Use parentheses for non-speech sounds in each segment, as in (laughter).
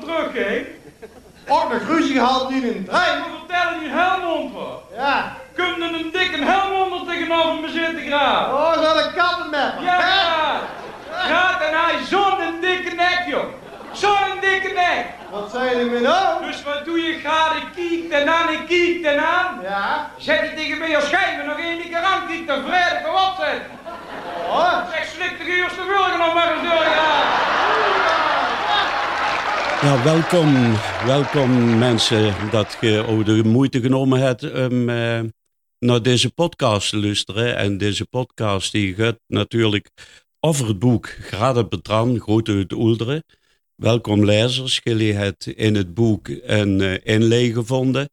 terug, hè? Ook nog ruzie gehad in een trein. We vertellen die Helmond wat. Ja. Komt er een dikke Helmond er tegenover me zitten graag. Oh, zo de kappen met me. Ja, gaat en hij zo'n dikke nek, joh. Zo'n dikke nek. Wat zei je me nou? Dus wat doe je? Ga ik kiekt en aan, ik kiekt en aan. Ja. Zeg je tegen mij als jij me nog één keer aankiekt, dan vrede ik erop zet. Oh. Zeg, slik de eerste wilgen nog maar eens door, ja. Ja, welkom, welkom mensen dat je ook de moeite genomen hebt om eh, naar deze podcast te luisteren. En deze podcast die gaat natuurlijk over het boek Graden Betran, Grote uit Oelderen. Welkom lezers, jullie hebben in het boek een uh, gevonden.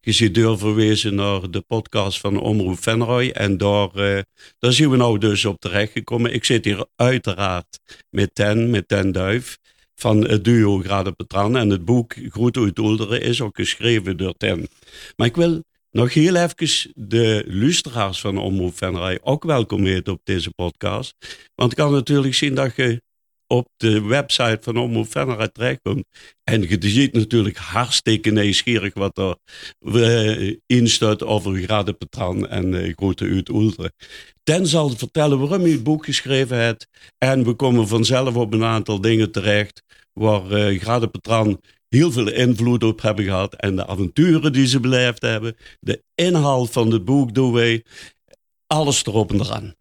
Je ziet doorverwezen naar de podcast van Omroep Venroy en daar, uh, daar zien we nou dus op terechtgekomen. Ik zit hier uiteraard met Ten, met Ten Duif van het duo Graden Petran. En het boek Groet uit Oelderen is ook geschreven door Ten. Maar ik wil nog heel even de luisteraars van Omroep Venray ook welkom heten op deze podcast. Want ik kan natuurlijk zien dat je op de website van Omroep Venray terechtkomt. En je ziet natuurlijk hartstikke nieuwsgierig wat er uh, in staat over Graden Petran en uh, Grote uit Oelderen. Ten zal vertellen waarom hij het boek geschreven heeft. En we komen vanzelf op een aantal dingen terecht waar uh, Grade Petran heel veel invloed op hebben gehad. En de avonturen die ze beleefd hebben. De inhoud van het boek doen wij. Alles erop en eraan.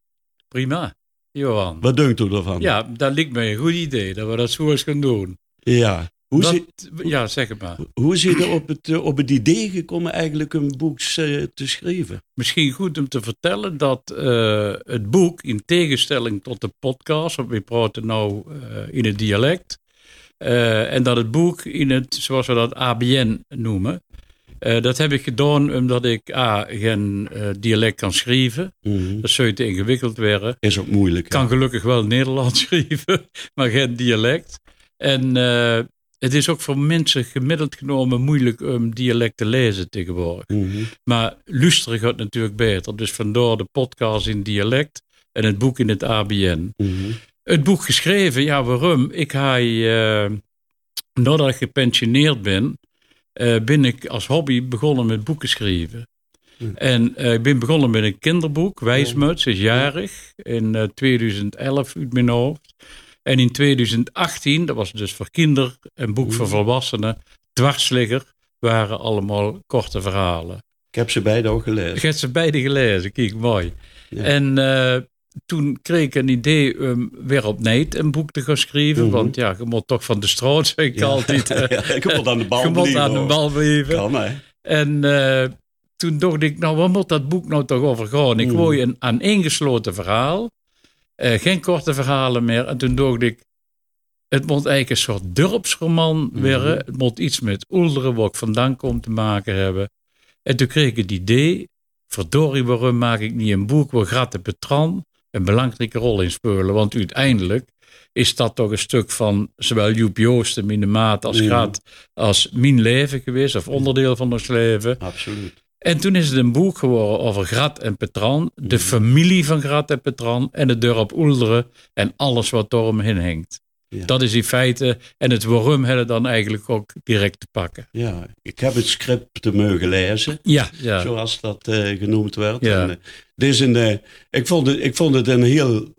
Prima, Johan. Wat denkt u ervan? Ja, dat lijkt mij een goed idee dat we dat zo eens gaan doen. Ja. Hoe zie, ja, zeg het maar. Hoe is je er op het, op het idee gekomen eigenlijk een boek uh, te schrijven? Misschien goed om te vertellen dat uh, het boek, in tegenstelling tot de podcast, want we praten nou uh, in het dialect, en dat het boek in het, zoals we dat ABN noemen, dat heb ik gedaan omdat ik A, geen dialect kan schrijven. Mhm. Mm -hmm. Dat zou te ingewikkeld worden. Is ook moeilijk. Kan ja. gelukkig wel Nederlands (laughs) schrijven, maar geen dialect. En het is ook voor mensen gemiddeld genomen moeilijk om dialect te lezen tegenwoordig. Mm -hmm. Maar luisteren gaat natuurlijk beter. Dus vandaar de podcast in dialect en het boek in het ABN. Mm -hmm. Het boek geschreven, ja waarom? Ik ga, uh, nadat ik gepensioneerd ben, ben ik als hobby begonnen met boeken schrijven. Mm. En uh, ik ben begonnen met een kinderboek, Wijsmuts, is jarig, in 2011 uit mijn hoofd. En in 2018, dat was dus voor kinderen, een boek voor volwassenen, Dwarsligger, waren allemaal korte verhalen. Ik heb ze beide ook gelezen. Ik heb ze beide gelezen, kijk, mooi. Ja. En uh, toen kreeg ik een idee om weer op Nijt een boek te gaan schrijven. Mhm. Mm -hmm. Want ja, je moet toch van de straat, zeg ik ja. altijd. (laughs) ja, je moet aan de bal (laughs) je blijven. moet aan de bal blijven. Kan, hè? En uh, toen dacht ik, nou, waar moet dat boek nou toch over gaan? Ik mm. wou een aaneengesloten verhaal. Uh, geen korte verhalen meer. En toen dacht ik, het moet eigenlijk een soort dorpsroman mm -hmm. Het moet iets met Oelderen, waar ik vandaan kom, te maken hebben. En toen kreeg ik het idee, verdorie, waarom maak ik niet een boek waar Gratte Petran een belangrijke rol in spelen? Want uiteindelijk is dat toch een stuk van zowel Joep Joosten, mijn maat, als Mhm. Grat, als mijn leven geweest, of onderdeel van ons leven. Absoluut. En toen is het een boek geworden over Grat en Petran, de Mhm. familie van Grat en Petran en het dorp Oelderen en alles wat eromheen hangt. Ja. Dat is in feite, en het waarom hebben dan eigenlijk ook direct te pakken. Ja, ik heb het script te mogen lezen, Ja, ja. zoals dat eh, genoemd werd. Ja. En, dit is een, eh, ik, vond het, ik vond het een heel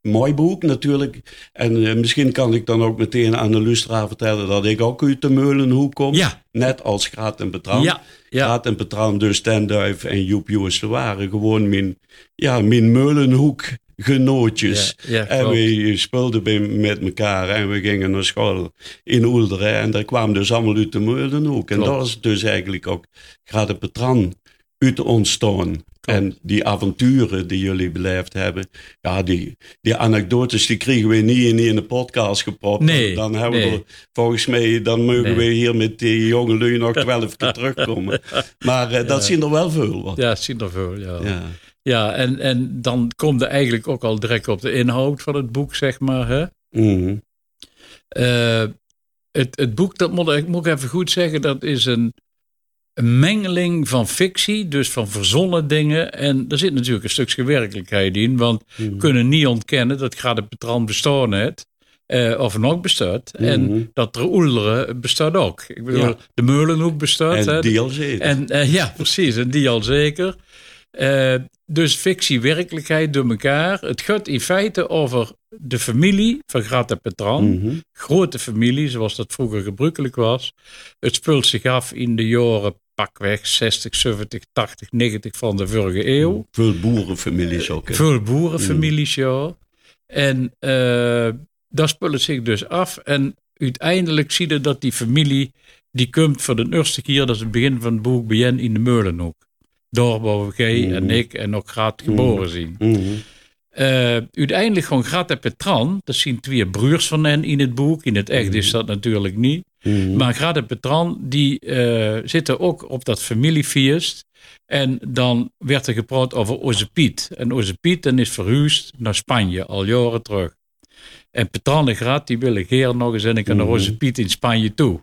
mooi boek natuurlijk. En misschien kan ik dan ook meteen aan de luisteraar vertellen dat ik ook uit de Meulenhoek kom. Ja. Net als Graat en Petran. Ja, ja. Graat en Petran, dus Ten Duif en Joep Joosten waren gewoon mijn, ja, mijn Meulenhoek genootjes. Ja, ja, en we speelden bij- met elkaar en we gingen naar school in Oelderen. En daar kwamen dus allemaal uit de Meulenhoek. En daar is dus eigenlijk ook Graat en Petran uit ontstaan. En die avonturen die jullie beleefd hebben, ja, die, die anekdotes, die kregen we niet in, in de podcast gepropt. Nee, dan hebben we nee. volgens mij, dan mogen Nee. we hier met die jonge lui nog (laughs) twaalf keer terugkomen. Maar eh, dat zien er wel veel. Wat. Ja, zien er veel, ja. ja. Ja. en, en dan komt er eigenlijk ook al direct op de inhoud van het boek, zeg maar. Hè? Mhm. Eh, het, het boek, dat moet ik, moet ik even goed zeggen, dat is een, een mengeling van fictie, dus van verzonnen dingen. En er zit natuurlijk een stukje werkelijkheid in, want we Mhm. kunnen niet ontkennen dat Grade Petran bestaan heeft. eh, of nog bestaat. En dat er Oelderen bestaat ook. Ik bedoel, Ja. de Meulenhoek bestaat. En hè. die al zeker. En eh, ja, precies, en die al zeker. Eh, dus fictie, werkelijkheid door elkaar. Het gaat in feite over de familie van Grat en Petran. Mhm. Grote familie, zoals dat vroeger gebruikelijk was. Het speelt zich af in de jaren pakweg 60, 70, 80, 90 van de vorige eeuw. Veel boerenfamilies ook. hè. Veel boerenfamilies, ja. En eh daar speelt zich dus af. En uiteindelijk zie je dat die familie, die komt voor de eerste keer, dat is het begin van het boek, bij in de Meulenhoek. Waar jij en ik en ook Graat geboren zien. Mhm. Eh, uiteindelijk gewoon Grat en Petran, dat zien twee broers van hen in het boek. In het echt is dat natuurlijk niet. Mhm. Maar Grat en Petran, die eh, zitten ook op dat familiefeest. En dan werd er gepraat over Oze Piet. En Oze Piet dan is verhuisd naar Spanje, al jaren terug. En Petran en Grat, die willen geer nog eens en ik naar Oze Piet in Spanje toe.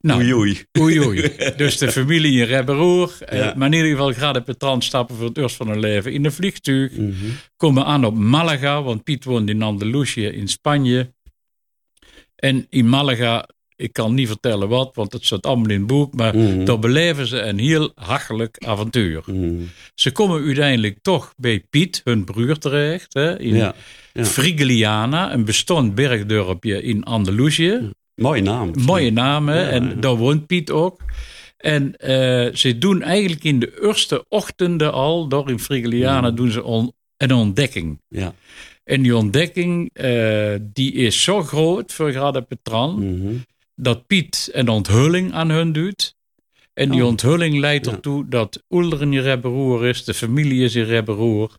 Nou, Oei, oei. Oei, oei. Dus de familie in Rebberoer. eh, Ja. Maar in ieder geval, en Petran stappen voor het eerst van hun leven in een vliegtuig. Mhm. Komen aan op Malaga, want Piet woont in Andalusië in Spanje. En in Malaga, ik kan niet vertellen wat, want het staat allemaal in het boek. Maar Mhm. daar beleven ze een heel hachelijk avontuur. Mhm. Ze komen uiteindelijk toch bij Piet, hun broer, terecht. Hè, in Ja. ja. Frigiliana, een bestond bergdorpje in Andalusië. Mooie naam. Mooie naam, hè? Ja, en ja. daar woont Piet ook. En eh, ze doen eigenlijk in de eerste ochtenden al, door in Frigiliana, doen ze on- een ontdekking. Ja. En die ontdekking, eh, die is zo groot voor Grade Petran, Mhm. dat Piet een onthulling aan hun doet. En die Oh. onthulling leidt ertoe dat Oelder in Rebberoer is, de familie is in Rebberoer.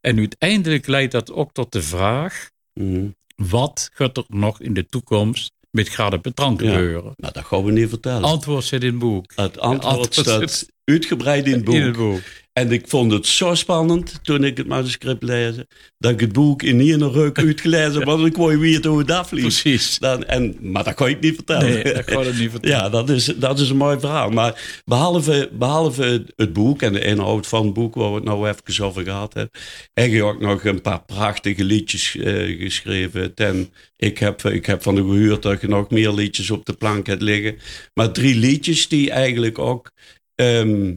En uiteindelijk leidt dat ook tot de vraag, Mhm. wat gaat er nog in de toekomst met Grade Petran Ja. gebeuren? Nou, dat gaan we niet vertellen. Antwoord zit in het boek. het antwoord antwoord staat zit- uitgebreid in het boek. In het boek. En ik vond het zo spannend toen ik het manuscript lezen, dat ik het boek in één ruk (laughs) uitgelezen heb, want ik wou weten hoe het afliep. Precies. Dan, en, maar dat kan ik niet vertellen. Nee, dat kan ik niet vertellen. (laughs) Ja, dat is, dat is een mooi verhaal. Maar behalve, behalve het boek en de inhoud van het boek, waar we het nou even over gehad hebben, heb je ook nog een paar prachtige liedjes eh, geschreven. Ten, ik, heb, ik heb van de gehuurd dat je nog meer liedjes op de plank hebt liggen. Maar drie liedjes die eigenlijk ook, ehm,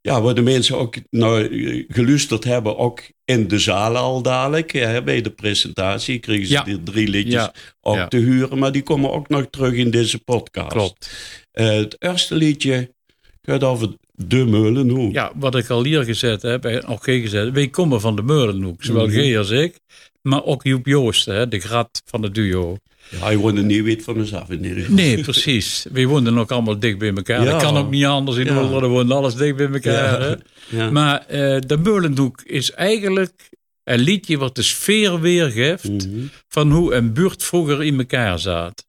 ja, waar de mensen ook naar geluisterd hebben, ook in de zaal al dadelijk. Ja, bij de presentatie kregen ze Ja. die drie liedjes Ja. ook Ja. te huren. Maar die komen ook nog terug in deze podcast. Klopt. Eh, het eerste liedje gaat over de Meulenhoek. Ja, wat ik al hier gezet heb, en ook gezet, wij komen van de Meulenhoek. Zowel Mhm. G als ik, maar ook Joep Joosten, hè, de grat van het duo. Ja, hij woonde niet wit van mezelf in ieder geval. Nee, precies. Wij woonden ook allemaal dicht bij elkaar. Ja. Dat kan ook niet anders in Ja. We woonden alles dicht bij elkaar. Ja. Maar eh, de Meulenhoek is eigenlijk een liedje wat de sfeer weergeeft Mhm. van hoe een buurt vroeger in elkaar zat.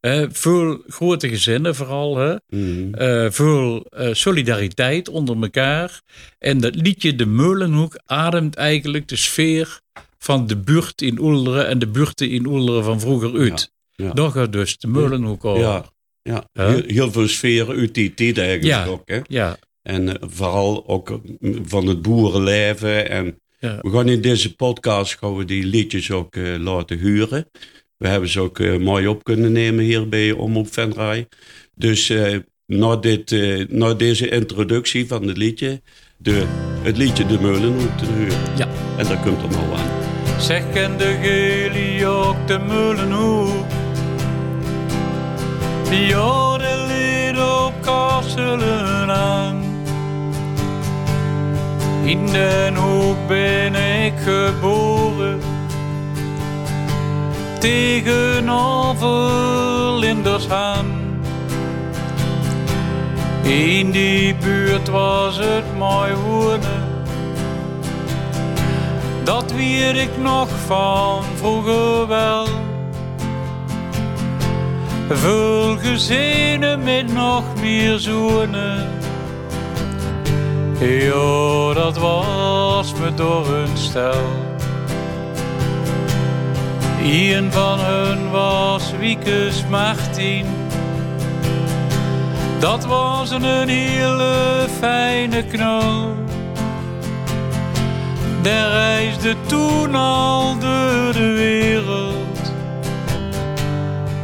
Eh, veel grote gezinnen vooral, hè? Mhm. Eh, veel solidariteit onder elkaar. En dat liedje De Meulenhoek ademt eigenlijk de sfeer van de buurt in Oelderen en de buurten in Oelderen van vroeger uit. Ja, ja. Daar gaat dus de Meulenhoek over. Ja, ja. Heel, heel veel sferen uit die tijd eigenlijk ook. Hè? Ja, En eh, vooral ook van het boerenleven. En we gaan in deze podcast gaan we die liedjes ook eh, laten huren. We hebben ze ook eh, mooi op kunnen nemen hier bij Omroep Venray. Dus eh, na, dit, eh, na deze introductie van het liedje, de, het liedje De Meulenhoek te huren. Ja. En daar komt er nou aan. Zeg de gelie ook de Meulenhoek. Die oude lied op kastelen aan. In den hoek ben ik geboren. Tegenover Lindershaan. In die buurt was het mooi wonen. Dat weet ik nog van vroeger wel. Veel gezinnen met nog meer zoenen. Ja, dat was me door hun stel. Een van hun was Wiekes Martin. Dat was een hele fijne knul. Der reisde toen al door de wereld.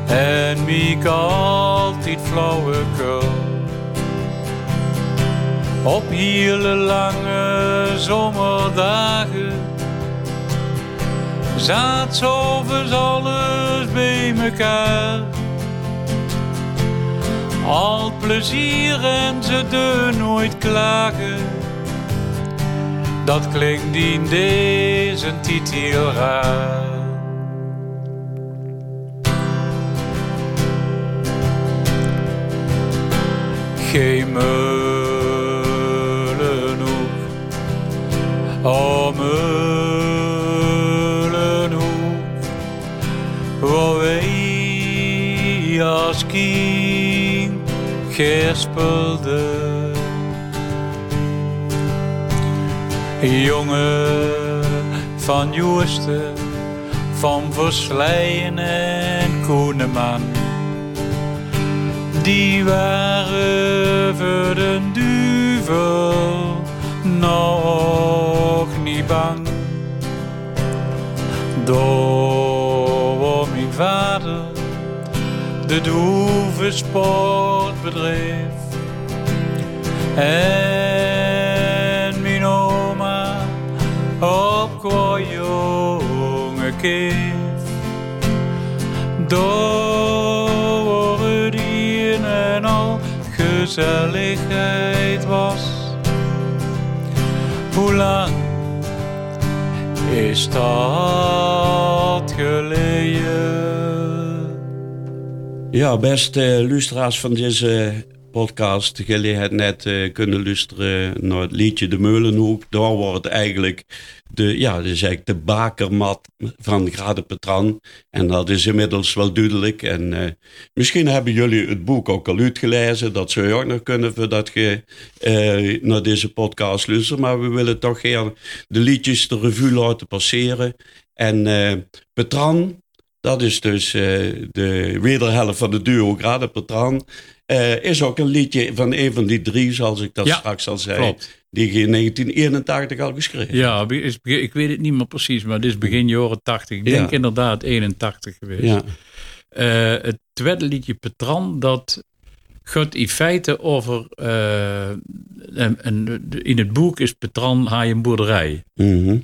en Miek altijd flauwekul. Op hele lange zomerdagen zat zoveel alles bij mekaar. Al plezier en ze de nooit klagen. Dat klinkt in deze tijd heel raar. Geen meulenhoek, oh meulenhoek, waar wij als kind gespelden. Jongen van Joosten, van Versleien en Koeneman. Die waren voor de duivel nog niet bang. Door mijn vader de sport bedreef. Door een en al gezelligheid was. Hoe lang is dat geleden? Ja, beste luisteraars van deze podcast. Hebben net eh, kunnen luisteren naar het liedje De Meulenhoek. Daar wordt eigenlijk de, ja, is eigenlijk de bakermat van Grade Petran. En dat is inmiddels wel duidelijk. En eh, misschien hebben jullie het boek ook al uitgelezen. Dat zou je ook nog kunnen voordat je eh, naar deze podcast luistert. Maar we willen toch gerne de liedjes de revue laten passeren. En Petran, dat is dus eh, de wederhelft van de duo Grade Petran. Eh, is ook een liedje van een van die drie, zoals ik dat Ja, straks al zei. klopt. Die in 1981 al geschreven. Ja, ik weet het niet meer precies, maar het is begin jaren 80. Ik denk Ja. inderdaad 81 geweest. Ja, Eh, het tweede liedje Petran, dat gaat in feite over... eh, en, en in het boek is Petran haai een boerderij. Mhm.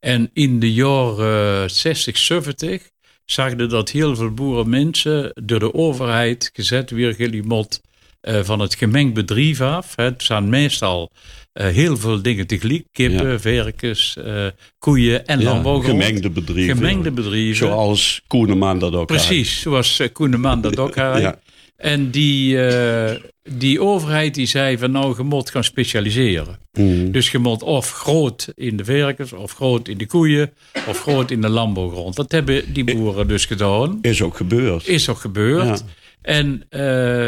En in de jaren 60, 70 zagen dat heel veel boerenmensen door de overheid gezet weer gelimot eh van het gemengd bedrijf af. hè. Het zijn meestal eh, heel veel dingen tegelijk. Kippen, Ja. varkens, eh, koeien en ja gemengde bedrijven. Gemengde bedrijven. Zoals Koeneman dat ook Precies, zoals eh, Koeneman dat ook (laughs) had. Ja. En die, eh, die overheid die zei van nou, je moet gaan specialiseren. had. Mhm. Dus je moet of groot in de varkens, of groot in de koeien, of groot in de landbouwgrond. Dat hebben die boeren dus gedaan. Is ook gebeurd. Is ook gebeurd. Ja. En, eh,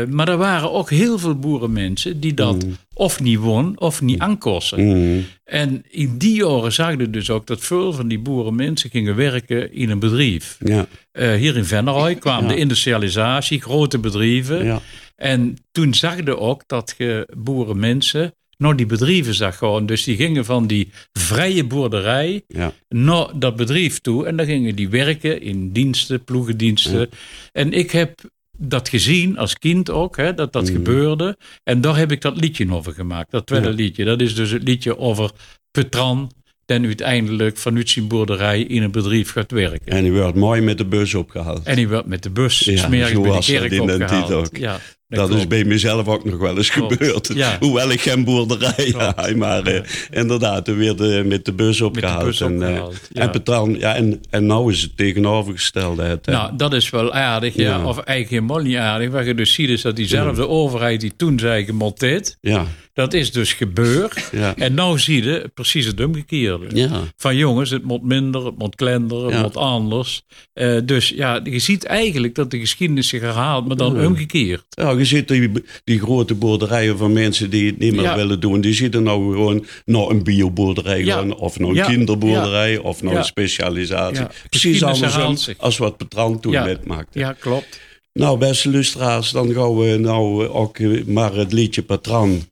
maar er waren ook heel veel boerenmensen die dat of niet won of niet aankosten. Mhm. En in die jaren zagen we dus ook dat veel van die boerenmensen gingen werken in een bedrijf. Ja, Eh, hier in Venneroy kwam Ja. de industrialisatie, grote bedrijven. ja. En toen zag je ook dat je boerenmensen naar die bedrijven zag gaan. Dus die gingen van die vrije boerderij ja. naar dat bedrijf toe. En dan gingen die werken in diensten, ploegendiensten. En ik heb dat gezien als kind ook, hè, dat dat gebeurde. En daar heb ik dat liedje over gemaakt, dat tweede Ja. liedje. Dat is dus het liedje over Petran, die uiteindelijk vanuit zijn boerderij in een bedrijf gaat werken. En die werd mooi met de bus opgehaald. En die werd met de bus Ja, smerig bij de kerk opgehaald. ook. Ja, dat is bij mezelf ook nog wel eens Klopt. gebeurd. Ja. Hoewel ik geen boerderij heb. (laughs) Maar eh, inderdaad, er werd eh, met de bus opgehaald. en, opgehaald, ja. en, Petran, ja, en, en nou is het tegenovergestelde. Het. Nou, dat is wel aardig, ja. Of eigenlijk helemaal niet aardig. Wat je dus ziet is dat diezelfde overheid die toen zei, dit. ja, Dat is dus gebeurd. Ja. En nou zie je precies het omgekeerde. ja. Van jongens, het moet minder, het moet kleiner, het Ja. moet anders. Eh, dus ja, je ziet eigenlijk dat de geschiedenis zich herhaalt, maar dan omgekeerd. Ja, je ziet die, die grote boerderijen van mensen die het niet meer willen doen. Die zitten nou gewoon naar een bioboerderij gaan. Of naar een kinderboerderij. Of Ja. een specialisatie. Precies andersom als wat Petran toen Ja. metmaakte. Ja, klopt. Nou, beste luisteraars, dan gaan we nou eh, ook eh, maar het liedje Patran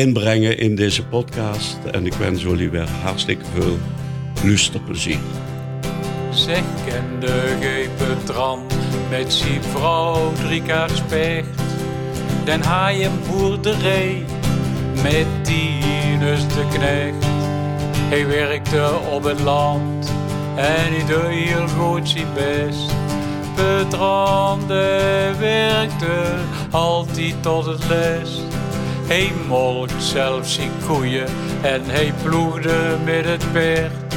inbrengen in deze podcast. En ik wens jullie weer hartstikke veel luisterplezier. Zeg kende gij Petran, met zijn vrouw drie keer specht. Dan hij een boerderij met Tinus de knecht. Hij werkte op het land en hij deed heel goed zijn best. Petrande werkte altijd tot het les. Hij molkt zelfs zijn koeien en hij ploegde met het paard.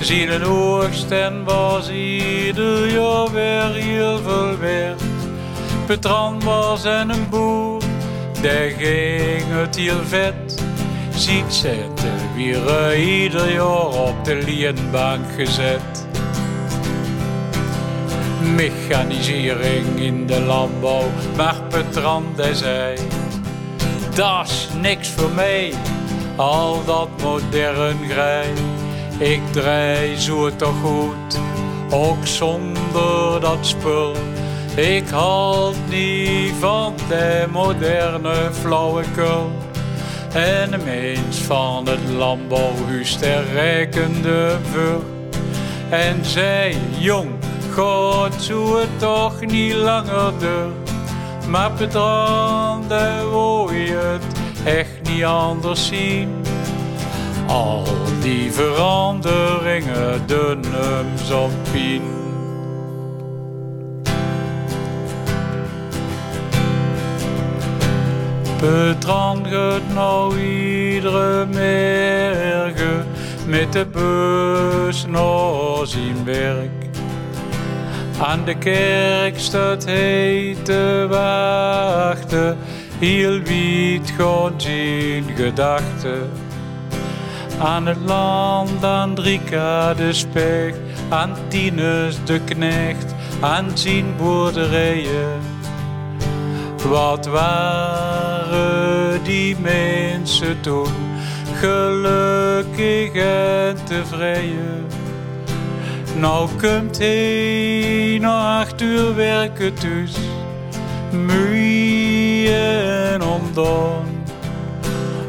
Zijn oogsten was ieder jaar weer heel veel waard. Petran was en een boer, daar ging het heel vet. Ziet zetten weer ieder jaar op de lienbank gezet. Mechanisering in de landbouw, maar die zei... Dat is niks voor mij, al dat modern grij. Ik draai zo toch goed, ook zonder dat spul. Ik houd niet van de moderne flauwekul. En de mens van het landbouwhuis ter rekende voor. En zei, jong, God zo het toch niet langer door. Maar bedranden wou je het echt niet anders zien. Al die veranderingen doen hem zo pijn. Petran gaat nou iedere morgen met de bus naar zijn werk. Aan de kerk staat wachten, heel wiet gaat zijn gedachten. Aan het land, aan Drika de specht, aan Tinus de knecht, aan zijn boerderijen. Wat waren die mensen toen gelukkig en tevreden? Nou komt hij na acht uur werken thuis, moe en omdaan.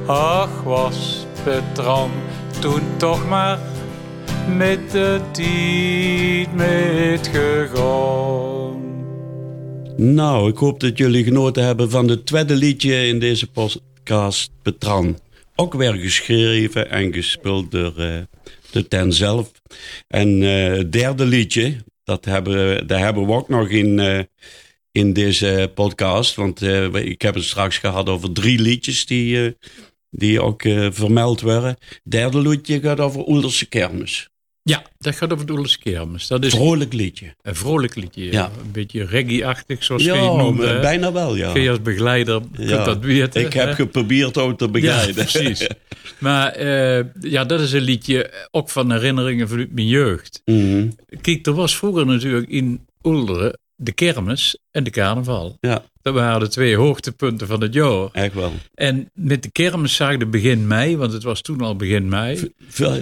Ach, was Petran toen toch maar met de tijd metgegaan. Nou, ik hoop dat jullie genoten hebben van het tweede liedje in deze podcast, Petran. Ook weer geschreven en gespeeld door eh, de ten zelf. En eh, het derde liedje, dat hebben, daar hebben we ook nog in, eh, in deze podcast. Want eh, ik heb het straks gehad over drie liedjes die, die ook vermeld werden. Het derde liedje gaat over Oelderse kermis. Ja, dat gaat over de kermis. Dat is Vrolijk liedje. een vrolijk liedje. Ja. Ja. Een beetje reggae-achtig, zoals je het Ja, noemde. maar hè. bijna wel, ja. Je als begeleider Ja. dat weten. Ik heb hè? geprobeerd ook te Ja, begeleiden. precies. (laughs) Maar eh, ja, dat is een liedje ook van herinneringen vanuit mijn jeugd. Mhm. Kijk, er was vroeger natuurlijk in Oelderen de kermis en de carnaval. Ja, Dat waren de twee hoogtepunten van het jaar. echt wel. En met de kermis zag je begin mei, want het was toen al begin mei.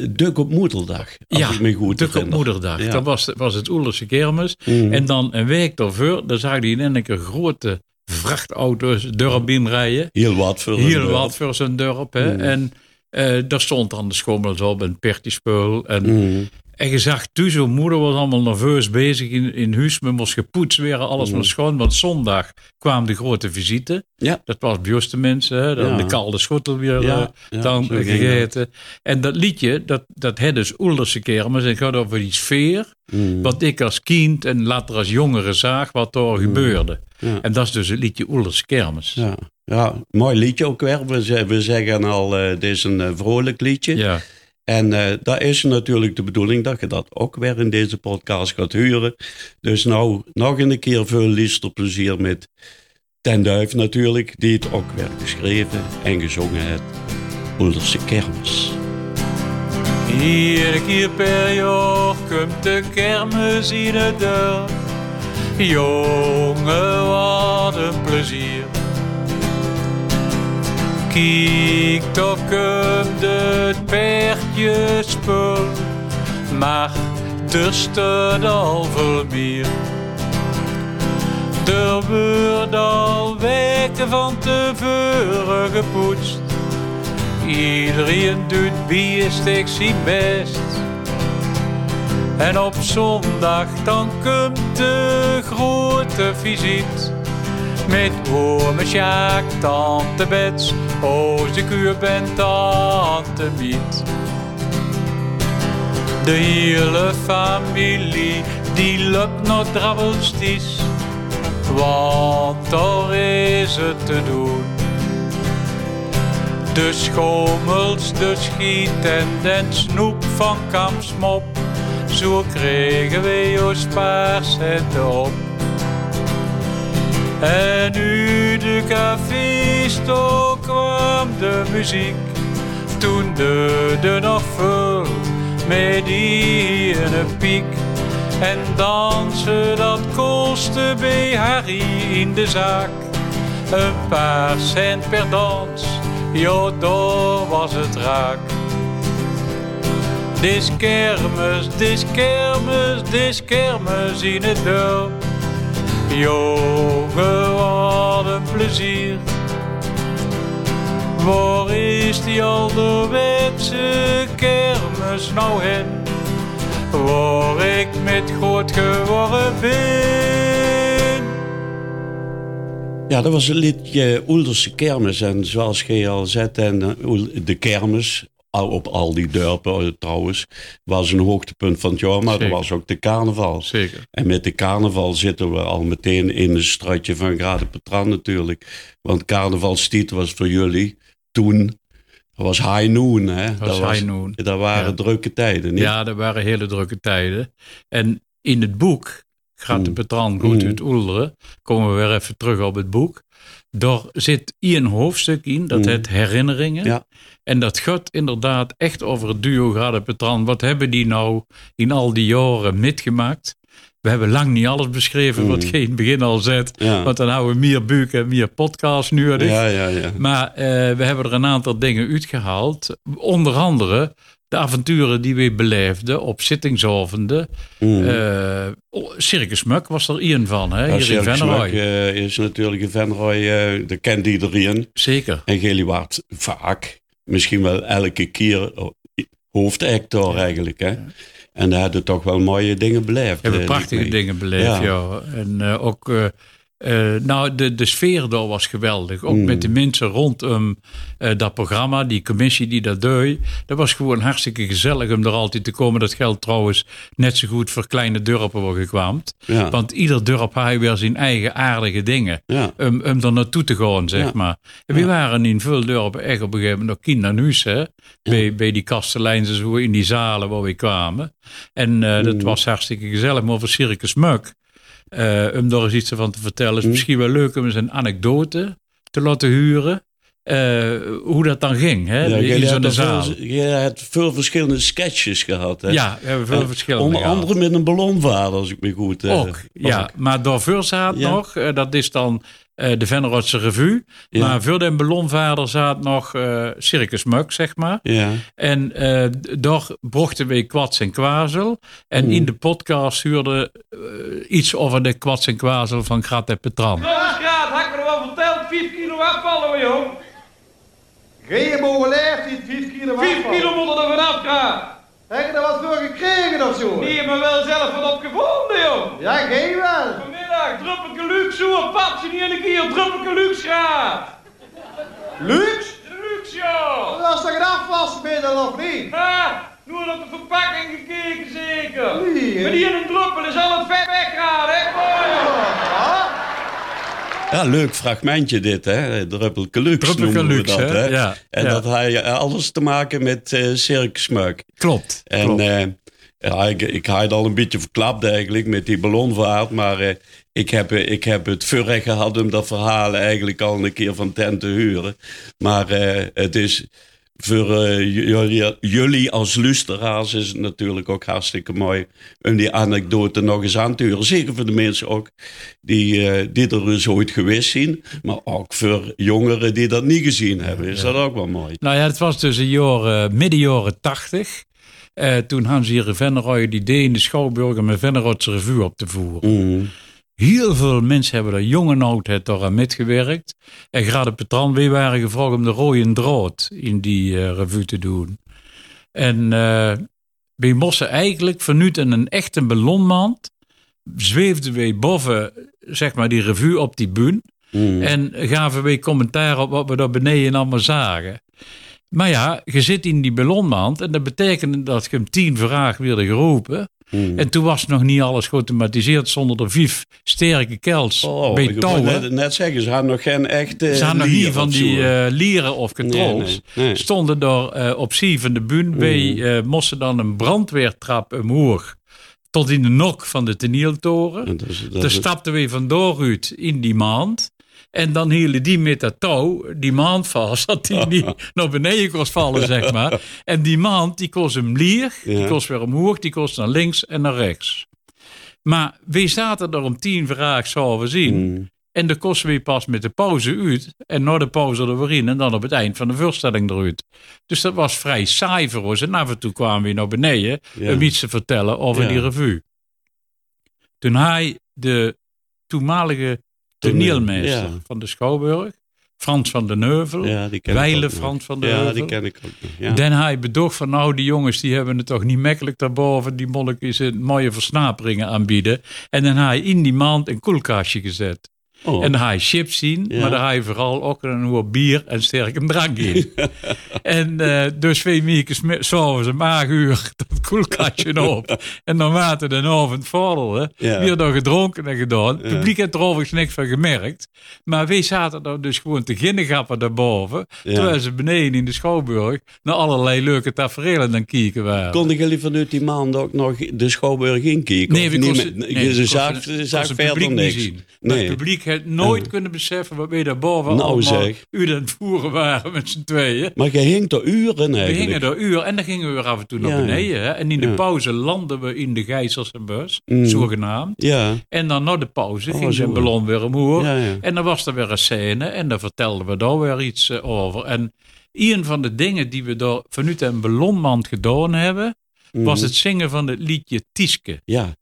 Duk op moederdag, als ik me goed Duk op moederdag. Ja. Dat was, was het Oelerse kermis. Mhm. En dan een week daarvoor, dan zag je in één keer grote vrachtauto's dorp inrijden. Heel wat voor Heel een wat voor zo'n dorp. Hè? Mhm. En eh, daar stond dan de schommels op en pertiespul. En, Mhm. En je zag toen, zo'n moeder was allemaal nerveus bezig in, in huis. Men moest gepoetst weer, alles was schoon. Want zondag kwam de grote visite. Ja. Dat was bij de mensen. Hè? Dan Ja. de koude schotel weer Ja, eh, dan gegeten. En dat liedje, dat, dat had dus Oelderse kermis. En het gaat over die sfeer. Mhm. Wat ik als kind en later als jongere zag, wat er gebeurde. Ja. En dat is dus het liedje Oelderse kermis. Ja. ja, mooi liedje ook weer. We, we zeggen al, eh dit is een eh, vrolijk liedje. Ja. En eh daar is natuurlijk de bedoeling dat je dat ook weer in deze podcast gaat huren. Dus nou, nog een keer veel luisterplezier met Ten Duif natuurlijk, die het ook weer geschreven en gezongen heeft. Oelderse kermis. Iedere keer per jaar komt de kermis in de deur. Jongen, wat een plezier. Kijk, toch komt het paardje spul. Maar er staat al veel meer. Er wordt al weken van tevoren gepoetst. Iedereen doet bierstek zijn best. En op zondag dan komt de grote visite. Met ome Sjaak, tante Bets, oos de kuur ben tante Miet. De hele familie, die lukt nog drabbelsties. Want daar is het te doen. De schommels, de schiet en den snoep van Kamsmop. Zo kregen we ons spaarzetten op. En nu de cafés toch kwam de muziek. Toen de de nog vol met die een piek. En dansen dat kostte bij Harry in de zaak. Een paar cent per dans, daar was het raak. Dis kermis, dis kermis, dis kermis in het dorp. Jongen, wat een plezier. Waar is die ouderwetse kermis nou heen? Waar ik met groot geworden ben. Ja, dat was het liedje Oelderse Kermis. En zoals je al zei, en eh, de kermis, op al die dorpen eh, trouwens, was een hoogtepunt van het jaar. Maar er Zeker. was ook de carnaval. Zeker. En met de carnaval zitten we al meteen in het stratje van Grade Petran natuurlijk. Want carnavalstiet was voor jullie toen, dat was high noon. Hè? Dat was high noon. Dat waren Ja. drukke tijden. Niet? Ja, dat waren hele drukke tijden. En in het boek, gaat de Mm. Petran goed Mm. uit Oelderen, komen we weer even terug op het boek. Daar zit één hoofdstuk in, dat Mm. heet Herinneringen. Ja. En dat gaat inderdaad echt over het duo Grade Petran. Wat hebben die nou in al die jaren metgemaakt? We hebben lang niet alles beschreven wat Mm. in het begin al zet. Ja. Want dan houden we meer buik en meer podcasts nodig. ja, ja, ja. Maar eh, we hebben er een aantal dingen uitgehaald. Onder andere de avonturen die we beleefden op zittingsovenden. Mm. Eh, Circus Muk was er één van, hè, Ja, hier in Venrooy. Eh, is natuurlijk in Venrooy, eh dat kent iedereen. Zeker. En Geliwaard vaak, misschien wel elke keer oh, hoofdactor eigenlijk. Hè? En daar hadden toch wel mooie dingen beleefd. Hebben eh, prachtige dingen beleefd, ja. Ja. En eh, ook... eh, nou, de, de sfeer daar was geweldig. Ook Mm. met de mensen rondom eh, dat programma, die commissie die dat deed. Dat was gewoon hartstikke gezellig om er altijd te komen. Dat geldt trouwens net zo goed voor kleine dorpen waar je kwam. Ja. Want ieder dorp had weer zijn eigen aardige dingen. Ja. Om, om er naartoe te gaan, zeg Ja. maar. En we waren in veel dorpen echt op een gegeven moment nog hè. Bij, bij die kasteleins en zo, in die zalen waar we kwamen. En eh, dat Mm. was hartstikke gezellig. Maar over Circus Muk, eh, om daar eens iets van te vertellen, is Mm. misschien wel leuk om eens een anekdote te laten huren. eh, hoe dat dan ging, hè, Ja, in jullie zo'n hadden zaal. veel, je hebt veel verschillende sketches gehad. Hè? Ja, we hebben veel En verschillende Onder gehad. andere met een ballonvader, als ik me goed... eh, Ook, ja. ik- Maar zaten Ja. nog, eh, dat is dan eh, de Vennerootse Revue. Ja. Maar voor de ballonvader zat nog eh Circus Muk, zeg maar. Ja, En eh daar brachten we kwats en kwazel. En Mm. in de podcast huurde eh, iets over de kwats en kwazel van Grat en Petran. Trouwens, Graat, had ik me er wel verteld, 5 kilo afvallen we, jong. Geen mogen leeftijd, 5 kilo 5 afvallen. kilo moeten er vanaf gaan. Heb je er wat voor gekregen of zo? Nee, maar wel zelf wat op gevonden, jong. Ja, geen wel. Vanmiddag, druppelke luxe, zo, pat je niet een keer, druppelke luxe gaat. Lux? De luxe, joh. Dat is toch een afwasmiddel of niet? Ha, nu op de verpakking gekeken zeker. Nee? Maar die in een druppel is al het vet weggaan, hè, joh. Ja, leuk fragmentje dit, hè? Druppelke Lux Druppelke noemen we Lux, dat, hè? hè? Ja, En ja. dat had alles te maken met eh Circus Muk. Klopt. En klopt. eh, ja, ik, ik had het al een beetje verklapt eigenlijk met die ballonvaart. Maar eh, ik, heb, eh, ik heb het voorrecht gehad om dat verhaal eigenlijk al een keer van tent te huren. Maar eh, het is voor eh, jullie, jullie als luisteraars is het natuurlijk ook hartstikke mooi om die anekdote nog eens aan te huren. Zeker voor de mensen ook die, eh, die er dus ooit geweest zijn. Maar ook voor jongeren die dat niet gezien hebben. Is dat ook wel mooi. Nou ja, het was dus de jaren, midden jaren tachtig. Eh, toen ze hier Venneroy het idee in de Schouwburg om een revue op te voeren. Mm. Heel veel mensen hebben er jong en oud het daar aan metgewerkt. En Grade Petran, wij waren gevraagd om de rode draad in die eh, revue te doen. En eh wij moesten eigenlijk vanuit een echte ballonmand zweefden wij boven zeg maar, die revue op die bühne. Mm. En gaven wij commentaar op wat we daar beneden allemaal zagen. Maar ja, je zit in die ballonmand en dat betekent dat je hem tien vragen weer geroepen. Mm. En toen was nog niet alles geautomatiseerd zonder de vijf sterke kels Oh, bij ik touwen. net, net zeggen, ze hadden nog geen echte Ze hadden nog niet van die eh, lieren of controls. nee, nee. Stonden daar eh, op van de buun. Wij eh, moesten dan een brandweertrap omhoog. Tot in de nok van de tenieltoren. Toen is- stapten we vandoor uit in die maand. En dan hielden die met dat touw die maand vast. (laughs) Dat die niet naar beneden kon vallen, zeg maar. En die maand, die kost hem lier. Die kost weer omhoog. Die kost naar links en naar rechts. Maar we zaten er om tien vraag zouden zien. Mm. En dan kosten we pas met de pauze uit. En na de pauze er weer in. En dan op het eind van de voorstelling eruit. Dus dat was vrij saai voor ons. En af en toe kwamen we naar beneden Ja. om iets te vertellen over Ja. die revue. Toen hij de toenmalige toneelmeester Ja. van de Schouwburg, Frans van den Neuvel, Ja, Weile. Frans van den Ja, Heuvel. die ken ik ook nog. Ja. Dan hij bedocht van nou, die jongens die hebben het toch niet makkelijk daarboven. Die monnikjes een mooie versnaperingen aanbieden. En dan hij in die maand een koelkastje gezet. Oh. En dan ga je chips zien, Ja. maar dan ga je vooral ook een hoop bier en sterke drank in. (laughs) en eh, dus twee miekjes s'avonds een maaguur dat koelkastje (laughs) op. En naarmate de avond vorderde, Ja. weer dan gedronken en gedaan. Het publiek heeft er overigens niks van gemerkt. Maar wij zaten daar dus gewoon te ginnegappen daarboven. Terwijl ze beneden in de Schouwburg naar allerlei leuke tafereelen dan kijken waren. Konden jullie vanuit die maand ook nog de Schouwburg inkijken? Nee, we konden, nee, je we zag, we verder niks. niet zien. Nee. Het publiek heeft nooit kunnen beseffen wat wij daarboven Nou, allemaal zeg. u aan het voeren waren met z'n tweeën. Maar je hing er uren We eigenlijk. hingen er uur en dan gingen we weer af en toe naar Ja. beneden. Hè? En in de Ja. pauze landden we in de Gijzelse bus, Mm. zogenaamd. Ja, En dan na de pauze Oh, ging de ballon weer omhoog. ja, ja. En dan was er weer een scène en dan vertelden we daar weer iets eh, over. En een van de dingen die we daar vanuit een ballonmand gedaan hebben, was Mhm. het zingen van het liedje Tieske. Ja,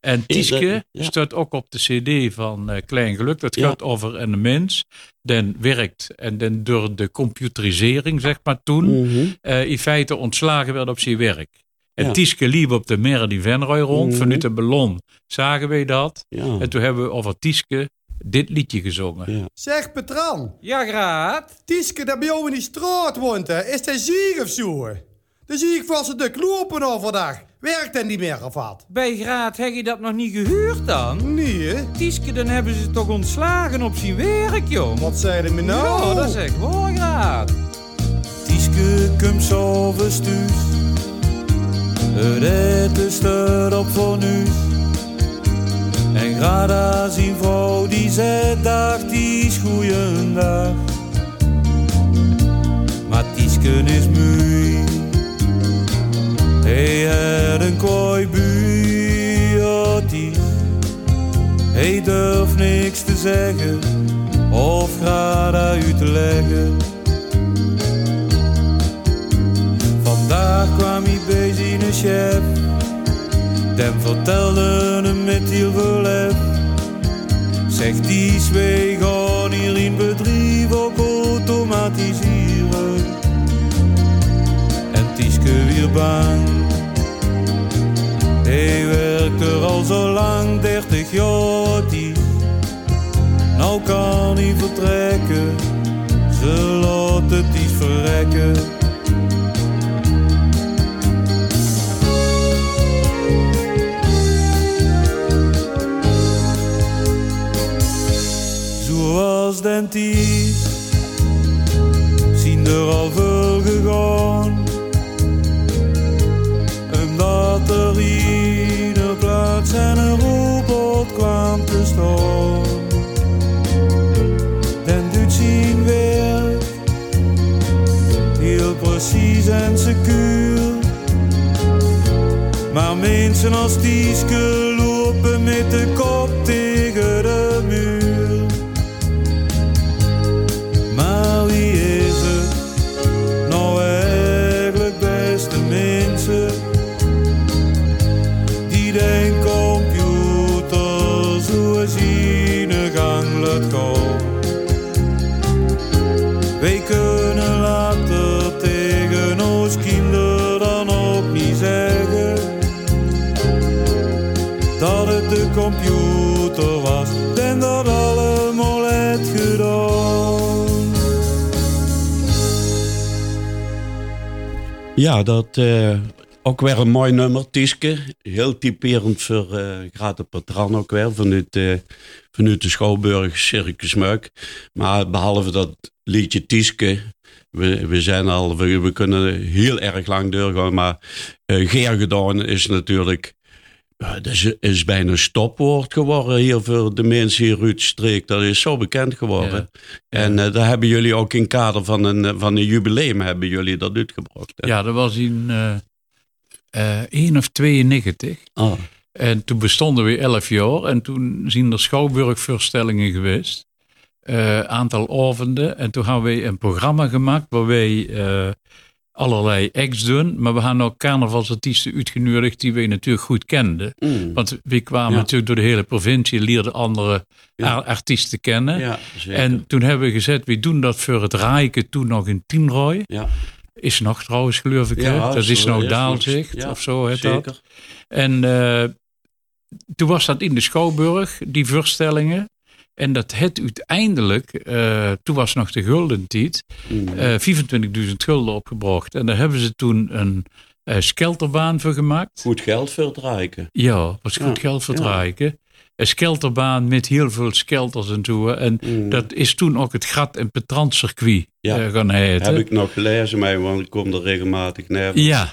En Tieske dat- staat ook op de cd van eh, Klein Geluk. Dat gaat over een mens die werkt en dan door de computerisering, zeg maar toen, Mhm. eh, in feite ontslagen werd op zijn werk. En Ja. Tieske liep op de Mer die Venrooy rond. Mhm. Vanuit de ballon zagen wij dat. ja. En toen hebben we over Tieske dit liedje gezongen. ja. Zeg, Petran. Ja, graad. Tieske dat bij jou in die straat woont, hè, is hij ziek of zo? Dan zie ik vast de klopen overdag. Werkt hij niet meer of wat? Bij graad heb je dat nog niet gehuurd dan? Nee, hè? Tieske, dan hebben ze toch ontslagen op zijn werk, jong. Wat zei hij me nou? Ja, dat is echt waar, graad. Tieske komt s'avonds thuis. Het eten staat op voor nu. En Grada zijn vrouw die zegt dag die is goeiedag. Maar Tieske is moe. Hij heeft een kooi buurties. Hij durft niks te zeggen of Grada uit te leggen. Vandaag kwam hij bij zijn chef. Den vertelde hem met heel veel lef. Zegt die twee gaan hier in bedrijf ook automatiseren. En Tieske weer bang. Hij werkt er al zo lang, 30 jaar. Nou kan hij vertrekken, ze laat het Ties verrekken. Zien er al veel gegaan. Omdat er ieder plaats en een robot kwam te staan. Den doet zien werk heel precies en secuur. Maar mensen als Tieske lopen met de kop Ja, dat eh, ook weer een mooi nummer, Tieske. Heel typerend voor eh Grate Patran ook weer, vanuit, eh, vanuit de Schouwburg Circus Muik. Maar behalve dat liedje Tieske, we, we zijn al, we, we kunnen heel erg lang doorgaan, maar eh Geergedaan is natuurlijk, dat is, is bijna een stopwoord geworden hier voor de mensen hier uit streek. Dat is zo bekend geworden. En eh, daar hebben jullie ook in kader van een, eh, van een jubileum hebben jullie dat uitgebracht. hè? Ja, dat was in eh eh 1 of 92. Ah. En toen bestonden we 11 jaar. En toen zijn er schouwburgvoorstellingen geweest. Eh aantal avonden. En toen hebben we een programma gemaakt waar wij allerlei acts doen. Maar we hebben ook carnavalsartiesten uitgenodigd die we natuurlijk goed kenden. Mm. Want we kwamen Ja. natuurlijk door de hele provincie, leerden andere Ja. artiesten kennen. Ja, zeker. En toen hebben we gezegd, we doen dat voor het Rijken toen nog in Tienrooy. ja. Is nog trouwens, geloof ik. dat is nou is Daalzicht nog- ja, of zo heet dat. Zeker. En eh, toen was dat in de Schouwburg, die voorstellingen. En dat het uiteindelijk, eh, toen was nog de guldentijd, Mm. eh 25.000 gulden opgebracht. En daar hebben ze toen een eh, skelterbaan voor gemaakt. Goed geld rijken. Ja, was goed Ja, geld ja. rijken. Een skelterbaan met heel veel skelters en zo. En Mm. dat is toen ook het Grat- en Petrantcircuit Ja. eh, gaan heten. Heb ik nog gelezen, maar, want ik kom er regelmatig naar. Ja,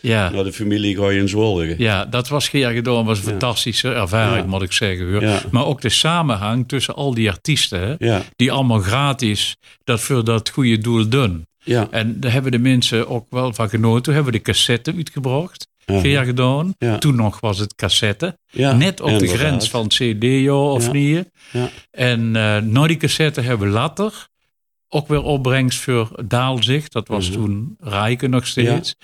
ja. Naar de familie Gooien Zwolgen. Ja, dat was Geer gedaan. was een Ja. fantastische ervaring, Ja. moet ik zeggen. Ja. Maar ook de samenhang tussen al die artiesten, hè, die allemaal gratis dat voor dat goede doel doen. ja. En daar hebben de mensen ook wel van genoten. Toen hebben we de cassette uitgebracht, ja. Gedaan. Ja. Toen nog was het cassette. Ja, Net op de grens van CD, ja, of niet. Ja. En eh na die cassette hebben we later ook weer opbrengst voor Daalzicht. Dat was Mhm. toen Rijken nog steeds.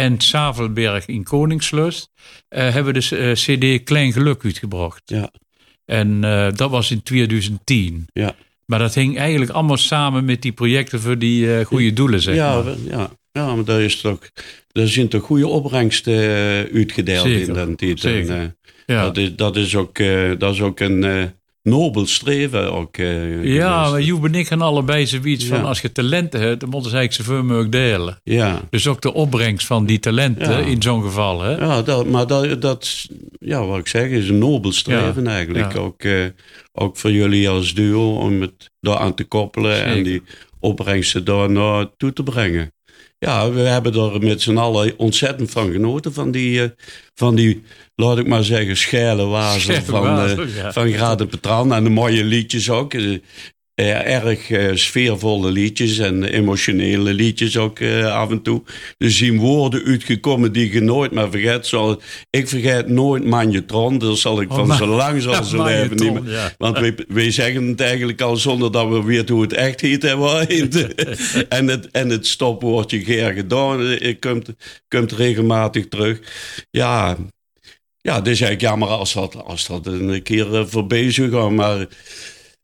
En Savelberg in Koningslust eh, hebben we de eh, CD Klein Geluk uitgebracht. Ja. En eh, dat was in 2010. Ja. Maar dat hing eigenlijk allemaal samen met die projecten voor die eh, goede doelen, zeg ja, maar. ja, ja, maar daar, is toch, daar zijn toch goede opbrengsten eh, uitgedeeld Zeker, in dat tijd. zeker. En, eh, Ja. dat, is, dat, is ook, eh, dat is ook een eh, nobel streven. Ook, eh, Ja, maar Joep en ik gaan allebei zoiets van... Als je talenten hebt, dan moeten ze eigenlijk zoveel mogelijk delen. ja. Dus ook de opbrengst van die talenten Ja. in zo'n geval. Hè? Ja, dat, maar dat, dat, ja, wat ik zeg, is een nobel streven eigenlijk. Ook, eh, ook voor jullie als duo om het daar aan te koppelen en die opbrengsten daar naartoe te brengen. Ja, we hebben er met z'n allen ontzettend van genoten. Van die, eh, van die laat ik maar zeggen, scheile wazen van, eh, ja. van Graad en Petran. En de mooie liedjes ook. Eh, erg eh, sfeervolle liedjes en emotionele liedjes ook eh, af en toe. Er zien woorden uitgekomen die je nooit meer vergeet. Zoals, ik vergeet nooit Magnetron. Dat zal ik Oh, van zo lang zal (laughs) ze leven niet meer. ja. Want wij, wij zeggen het eigenlijk al zonder dat we weten hoe het echt heet. (laughs) En, het, en het stopwoordje Geer gedaan komt, komt regelmatig terug. Ja, ja, het is eigenlijk jammer als dat, als dat een keer voorbij zou gaan. Maar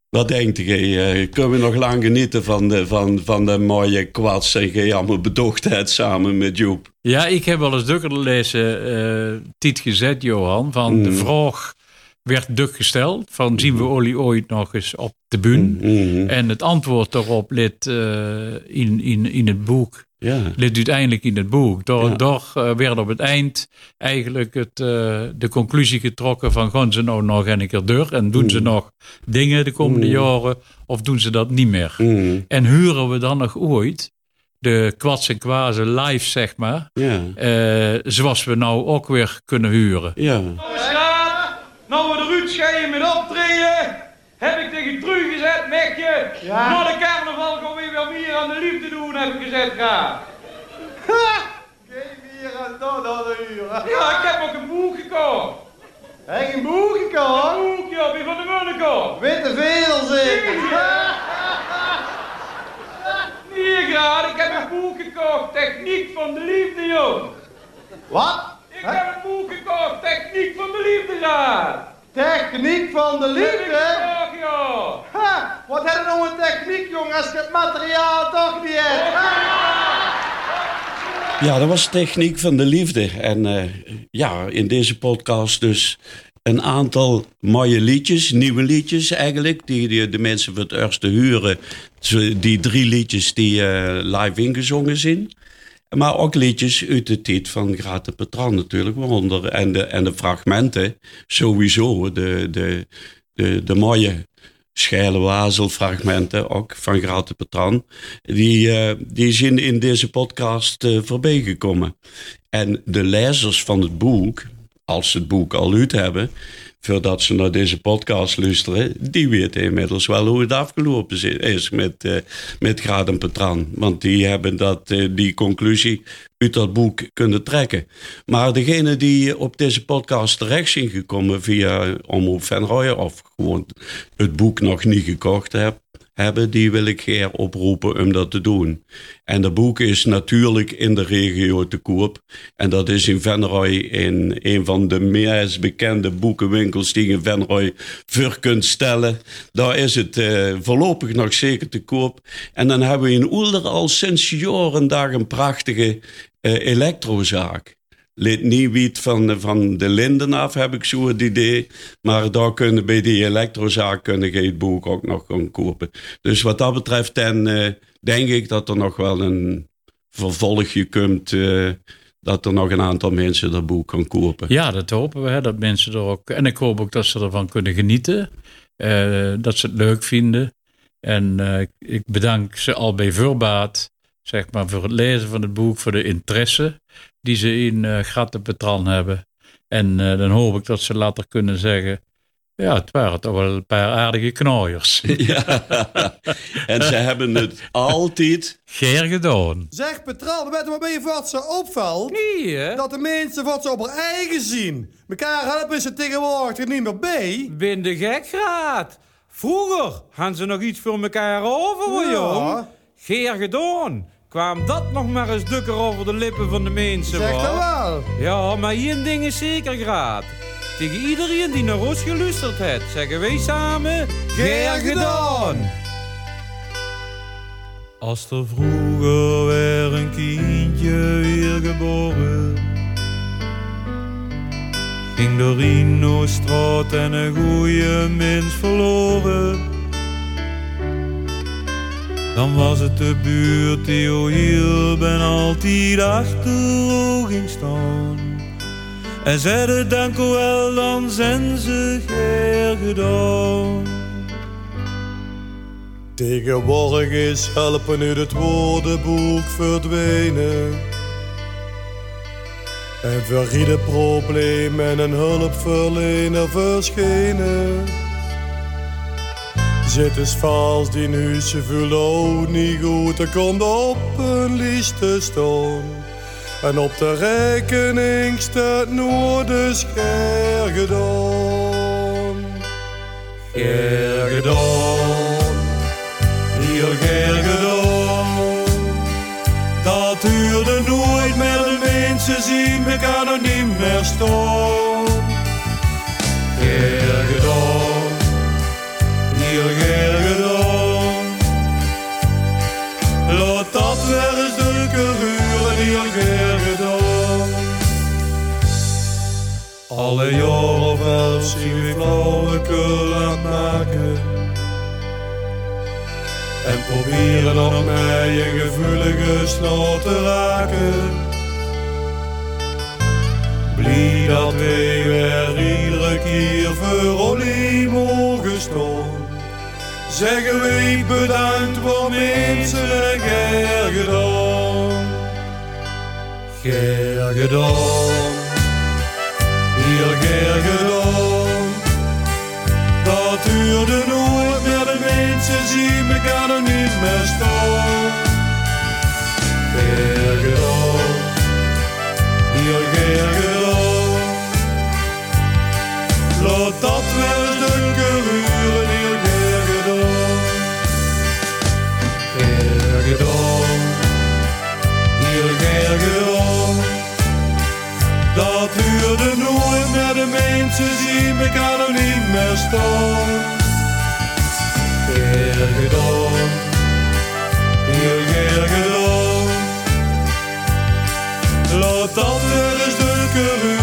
wat denkt je? eh, kunnen we nog lang genieten van de, van, van de mooie kwats en je allemaal bedochtheid samen met Joep? Ja, ik heb wel eens dukker lezen, Tiet gezet, Johan, van de Mhm. vraag werd duk gesteld, van zien we olie ooit nog eens op de bühne? Mhm. En het antwoord daarop ligt eh, in, in, in het boek, Ja, ligt uiteindelijk in het boek. Door, Ja. door eh, werd op het eind eigenlijk het, eh, de conclusie getrokken van gaan ze nou nog een keer door en doen ze Mhm. nog dingen de komende Mhm. jaren of doen ze dat niet meer? Mhm. En huren we dan nog ooit de kwats en kwazen live, zeg maar, ja, eh, zoals we nou ook weer kunnen huren. ja. Nou, nou we de Ruud scheien met optreden, heb ik tegen Tru gezet, Mekje. Ja? De carnaval gaan we weer meer aan de liefde doen, heb ik gezet, ga. Geen meer aan dat aan de uur. Ja, ik heb ook een boek gekocht. Heb je een boek gekocht? Een boekje, wie van de Munnekoop. Witte vedel zeker. Nee, graad, ik heb een boek gekocht, Techniek van de Liefde, joh. Wat? Ik heb een boek gekocht, Techniek van de Liefde, graad. Techniek van de liefde? joh. Ha, wat heb je nou een techniek, jongen, als je het materiaal toch niet hebt? Ja, dat was techniek van de liefde. En eh, ja, in deze podcast dus een aantal mooie liedjes, nieuwe liedjes eigenlijk, die, die de mensen voor het eerste huren. Die drie liedjes die eh, live ingezongen zijn. Maar ook liedjes uit de tijd van Grate Petran natuurlijk, waaronder. En de, en de fragmenten, sowieso. De, de, de, de mooie scheile wazelfragmenten, ook van Grate Petran. Die, eh, die zijn in deze podcast eh, voorbij gekomen. En de lezers van het boek, als ze het boek al uit hebben, voordat ze naar deze podcast luisteren, die weten inmiddels wel hoe het afgelopen is met, eh met Graat en Petran. Want die hebben dat, eh, die conclusie uit dat boek kunnen trekken. Maar degene die op deze podcast terecht zijn gekomen via Omroep Venrooy of gewoon het boek nog niet gekocht heb, hebben, die wil ik geer oproepen om dat te doen. En dat boek is natuurlijk in de regio te koop. En dat is in Venrooy in een van de meest bekende boekenwinkels die je in Venrooy voor kunt stellen. Daar is het eh, voorlopig nog zeker te koop. En dan hebben we in Oelder al sinds jaren daar een prachtige eh, elektrozaak. Lid niet wiet van, van de Linden af, heb ik zo het idee. Maar daar kunnen bij die elektrozaak kunnen je het boek ook nog gaan kopen. Dus wat dat betreft, dan, eh, denk ik dat er nog wel een vervolgje komt. eh, dat er nog een aantal mensen dat boek kan kopen. Ja, dat hopen we. Hè, dat mensen er ook. En ik hoop ook dat ze ervan kunnen genieten. eh, dat ze het leuk vinden. En ik bedank ze al bij voorbaat. Zeg maar voor het lezen van het boek. Voor de interesse die ze in eh Grattenpetran hebben. En eh, dan hoop ik dat ze later kunnen zeggen. Ja, het waren toch wel een paar aardige knooiers. (laughs) Ja. en ze hebben het altijd. Geer gedaan. Zeg Petran, weet je wat mij wat zo opvalt? Nee, hè? Dat de mensen wat ze op haar eigen zien. Mekaar helpen ze tegenwoordig er niet meer bij. Ben de gek gaat. Vroeger hadden ze nog iets voor elkaar over, Ja. jong. Geer gedaan. Kwam dat nog maar eens dukker over de lippen van de mensen, Zeg dat wel. Ja, maar één ding is zeker graad. Tegen iedereen die naar ons geluisterd heeft, zeggen wij samen... Geer gedaan! Als er vroeger weer een kindje weer geboren Ging door Rino straat en een goeie mens verloren Dan was het de buurt die o hielp en altijd achter ging staan En zeiden dank u wel, dan zijn ze geer gedaan Tegenwoordig is helpen uit het woordenboek verdwenen. En voor ieder probleem en een hulpverlener verschenen. Zit is vals die nu ze voelen ook niet goed, er komt op een lijst te staan. En op de rekening staat nooit. Geer gedaan, heel geer gedaan. Dat duurde nooit meer, de mensen zien elkaar nog niet meer staan. En proberen nog mij een gevoelige snor te raken. Blij dat wij weer iedere keer voor Olly mogen staan. Zeggen wij bedankt voor mensen en gedaan. Heel geer gedaan. Staan. Geer gedaan. Heel geer gedaan. Laat dat wel dunker uren, gedaan. Geer gedaan. Heel geer gedaan. Dat duurde nooit meer, de mensen zien elkaar nog niet meer staan. Geer gedaan, Laat